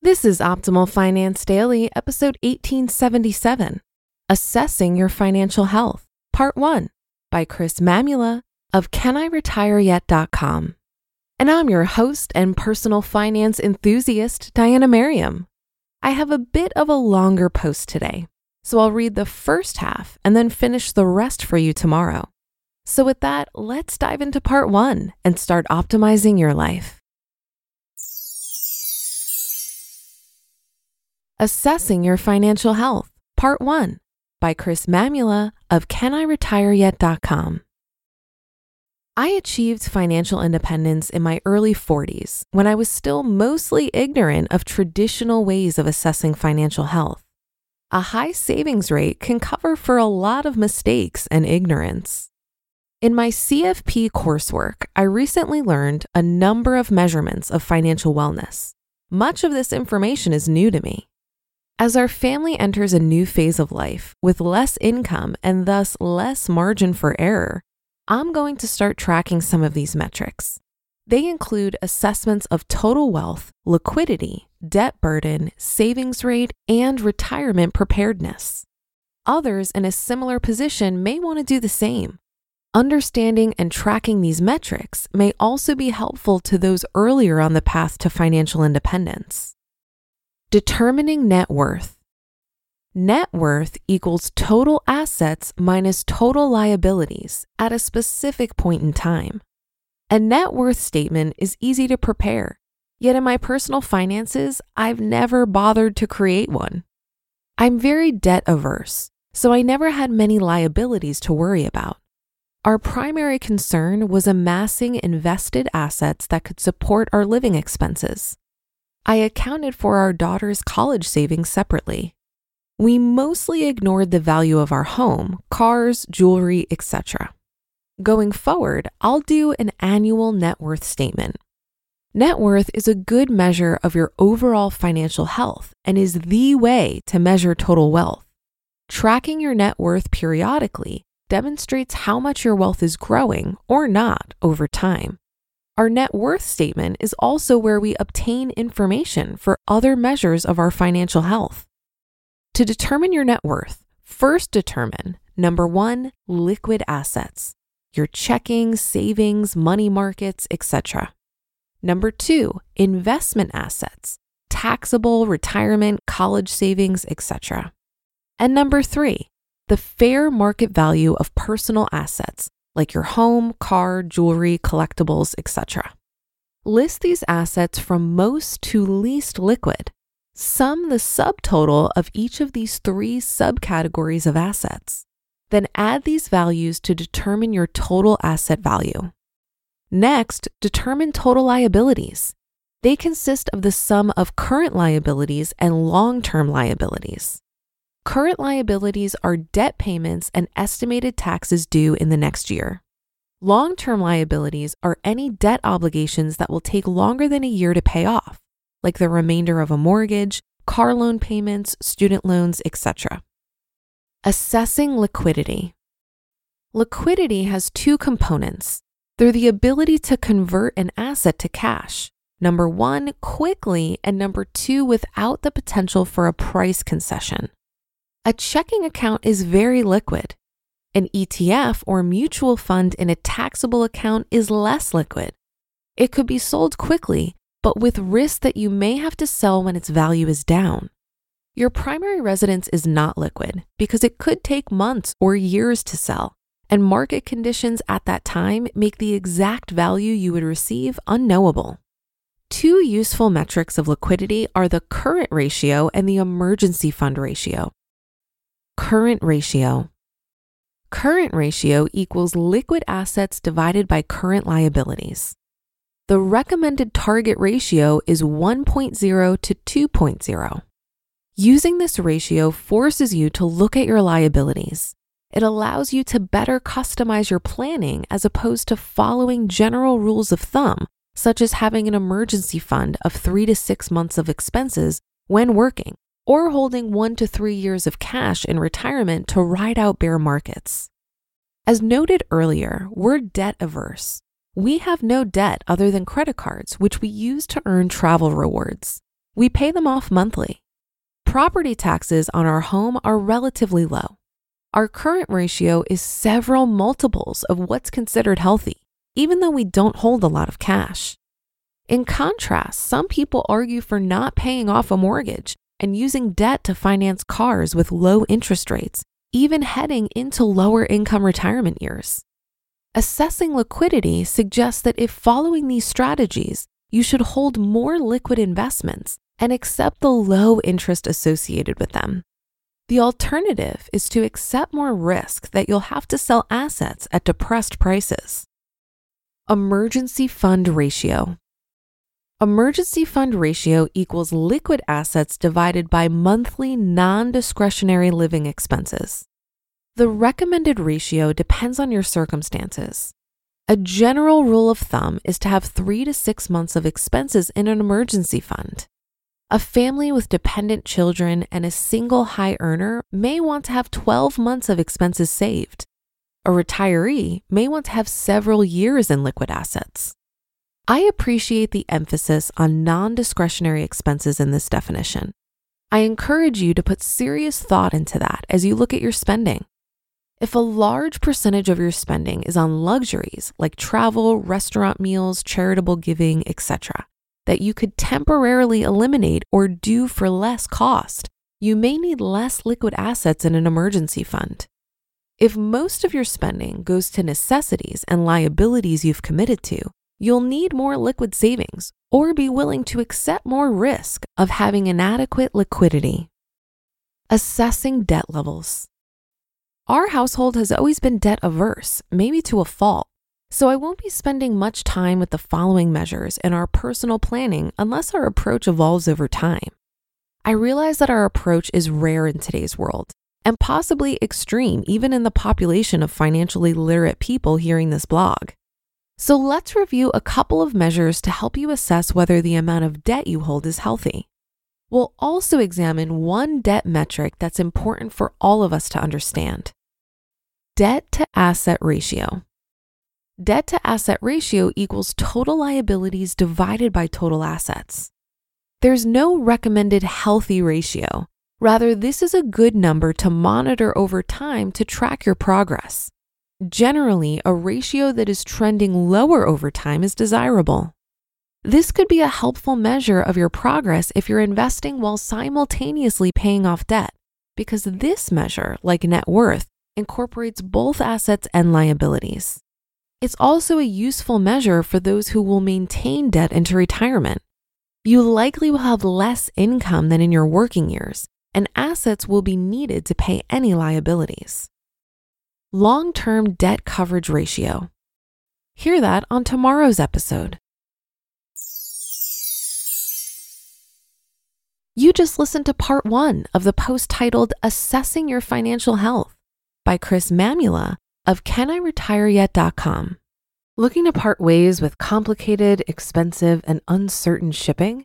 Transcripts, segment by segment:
This is Optimal Finance Daily, episode 1877 Assessing Your Financial Health, Part 1 by Chris Mamula of CanIRetireYet.com. And I'm your host and personal finance enthusiast, Diana Merriam. I have a bit of a longer post today, so I'll read the first half and then finish the rest for you tomorrow. So, with that, let's dive into part one and start optimizing your life. Assessing Your Financial Health, Part 1 by Chris Mamula of CanIRetireYet.com. I achieved financial independence in my early 40s when I was still mostly ignorant of traditional ways of assessing financial health. A high savings rate can cover for a lot of mistakes and ignorance. In my CFP coursework, I recently learned a number of measurements of financial wellness. Much of this information is new to me. As our family enters a new phase of life with less income and thus less margin for error, I'm going to start tracking some of these metrics. They include assessments of total wealth, liquidity, debt burden, savings rate, and retirement preparedness. Others in a similar position may want to do the same. Understanding and tracking these metrics may also be helpful to those earlier on the path to financial independence. Determining net worth. Net worth equals total assets minus total liabilities at a specific point in time. A net worth statement is easy to prepare, yet in my personal finances, I've never bothered to create one. I'm very debt averse, so I never had many liabilities to worry about. Our primary concern was amassing invested assets that could support our living expenses. I accounted for our daughter's college savings separately. We mostly ignored the value of our home, cars, jewelry, etc. Going forward, I'll do an annual net worth statement. Net worth is a good measure of your overall financial health and is the way to measure total wealth. Tracking your net worth periodically demonstrates how much your wealth is growing or not over time. Our net worth statement is also where we obtain information for other measures of our financial health. To determine your net worth, first determine number one, liquid assets, your checking, savings, money markets, etc. Number two, investment assets, taxable, retirement, college savings, etc. And number three, the fair market value of personal assets, like your home, car, jewelry, collectibles, etc. List these assets from most to least liquid. Sum the subtotal of each of these three subcategories of assets. Then add these values to determine your total asset value. Next, determine total liabilities. They consist of the sum of current liabilities and long term liabilities. Current liabilities are debt payments and estimated taxes due in the next year. Long term liabilities are any debt obligations that will take longer than a year to pay off, like the remainder of a mortgage, car loan payments, student loans, etc. Assessing liquidity. Liquidity has two components. They're the ability to convert an asset to cash. Number one, quickly, and number two, without the potential for a price concession. A checking account is very liquid. An ETF or mutual fund in a taxable account is less liquid. It could be sold quickly, but with risk that you may have to sell when its value is down. Your primary residence is not liquid because it could take months or years to sell, and market conditions at that time make the exact value you would receive unknowable. Two useful metrics of liquidity are the current ratio and the emergency fund ratio. Current ratio. Current ratio equals liquid assets divided by current liabilities. The recommended target ratio is 1.0 to 2.0. Using this ratio forces you to look at your liabilities. It allows you to better customize your planning as opposed to following general rules of thumb, such as having an emergency fund of three to six months of expenses when working, or holding one to three years of cash in retirement to ride out bear markets. As noted earlier, we're debt averse. We have no debt other than credit cards, which we use to earn travel rewards. We pay them off monthly. Property taxes on our home are relatively low. Our current ratio is several multiples of what's considered healthy, even though we don't hold a lot of cash. In contrast, some people argue for not paying off a mortgage and using debt to finance cars with low interest rates, even heading into lower income retirement years. Assessing liquidity suggests that if following these strategies, you should hold more liquid investments and accept the low interest associated with them. The alternative is to accept more risk that you'll have to sell assets at depressed prices. Emergency fund ratio. Emergency fund ratio equals liquid assets divided by monthly non discretionary living expenses. The recommended ratio depends on your circumstances. A general rule of thumb is to have three to six months of expenses in an emergency fund. A family with dependent children and a single high earner may want to have 12 months of expenses saved. A retiree may want to have several years in liquid assets. I appreciate the emphasis on non discretionary expenses in this definition. I encourage you to put serious thought into that as you look at your spending. If a large percentage of your spending is on luxuries like travel, restaurant meals, charitable giving, etc., that you could temporarily eliminate or do for less cost, you may need less liquid assets in an emergency fund. If most of your spending goes to necessities and liabilities you've committed to, you'll need more liquid savings or be willing to accept more risk of having inadequate liquidity. Assessing debt levels. Our household has always been debt averse, maybe to a fault, so I won't be spending much time with the following measures in our personal planning unless our approach evolves over time. I realize that our approach is rare in today's world and possibly extreme even in the population of financially literate people hearing this blog. So let's review a couple of measures to help you assess whether the amount of debt you hold is healthy. We'll also examine one debt metric that's important for all of us to understand debt to asset ratio. Debt to asset ratio equals total liabilities divided by total assets. There's no recommended healthy ratio. Rather, this is a good number to monitor over time to track your progress. Generally, a ratio that is trending lower over time is desirable. This could be a helpful measure of your progress if you're investing while simultaneously paying off debt, because this measure, like net worth, incorporates both assets and liabilities. It's also a useful measure for those who will maintain debt into retirement. You likely will have less income than in your working years, and assets will be needed to pay any liabilities long term debt coverage ratio. Hear that on tomorrow's episode. You just listened to part one of the post titled Assessing Your Financial Health by Chris Mamula of CanIRetireYet.com. Looking to part ways with complicated, expensive, and uncertain shipping?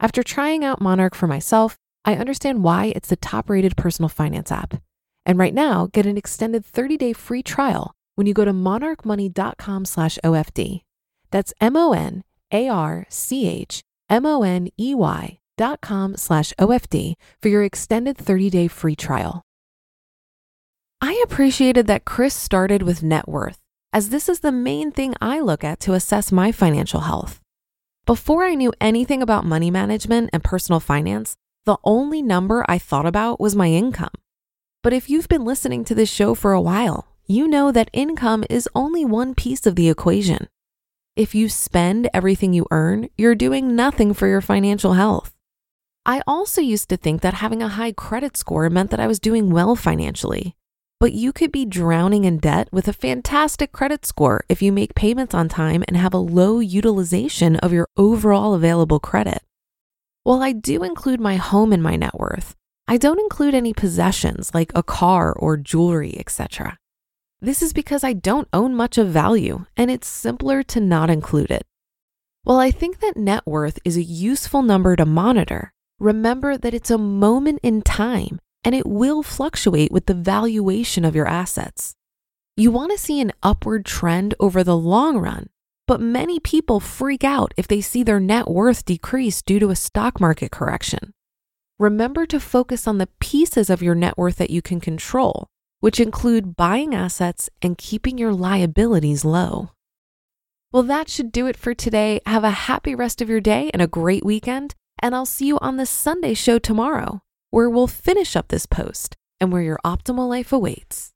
After trying out Monarch for myself, I understand why it's the top-rated personal finance app. And right now, get an extended 30-day free trial when you go to monarchmoney.com slash OFD. That's M O N A R C H M O N E Y dot com slash OFD for your extended 30 day free trial. I appreciated that Chris started with net worth, as this is the main thing I look at to assess my financial health. Before I knew anything about money management and personal finance, the only number I thought about was my income. But if you've been listening to this show for a while, you know that income is only one piece of the equation. If you spend everything you earn, you're doing nothing for your financial health. I also used to think that having a high credit score meant that I was doing well financially. But you could be drowning in debt with a fantastic credit score if you make payments on time and have a low utilization of your overall available credit. While I do include my home in my net worth, I don't include any possessions like a car or jewelry, etc. This is because I don't own much of value and it's simpler to not include it. While I think that net worth is a useful number to monitor, remember that it's a moment in time and it will fluctuate with the valuation of your assets. You want to see an upward trend over the long run, but many people freak out if they see their net worth decrease due to a stock market correction. Remember to focus on the pieces of your net worth that you can control which include buying assets and keeping your liabilities low. Well, that should do it for today. Have a happy rest of your day and a great weekend. And I'll see you on the Sunday show tomorrow, where we'll finish up this post and where your optimal life awaits.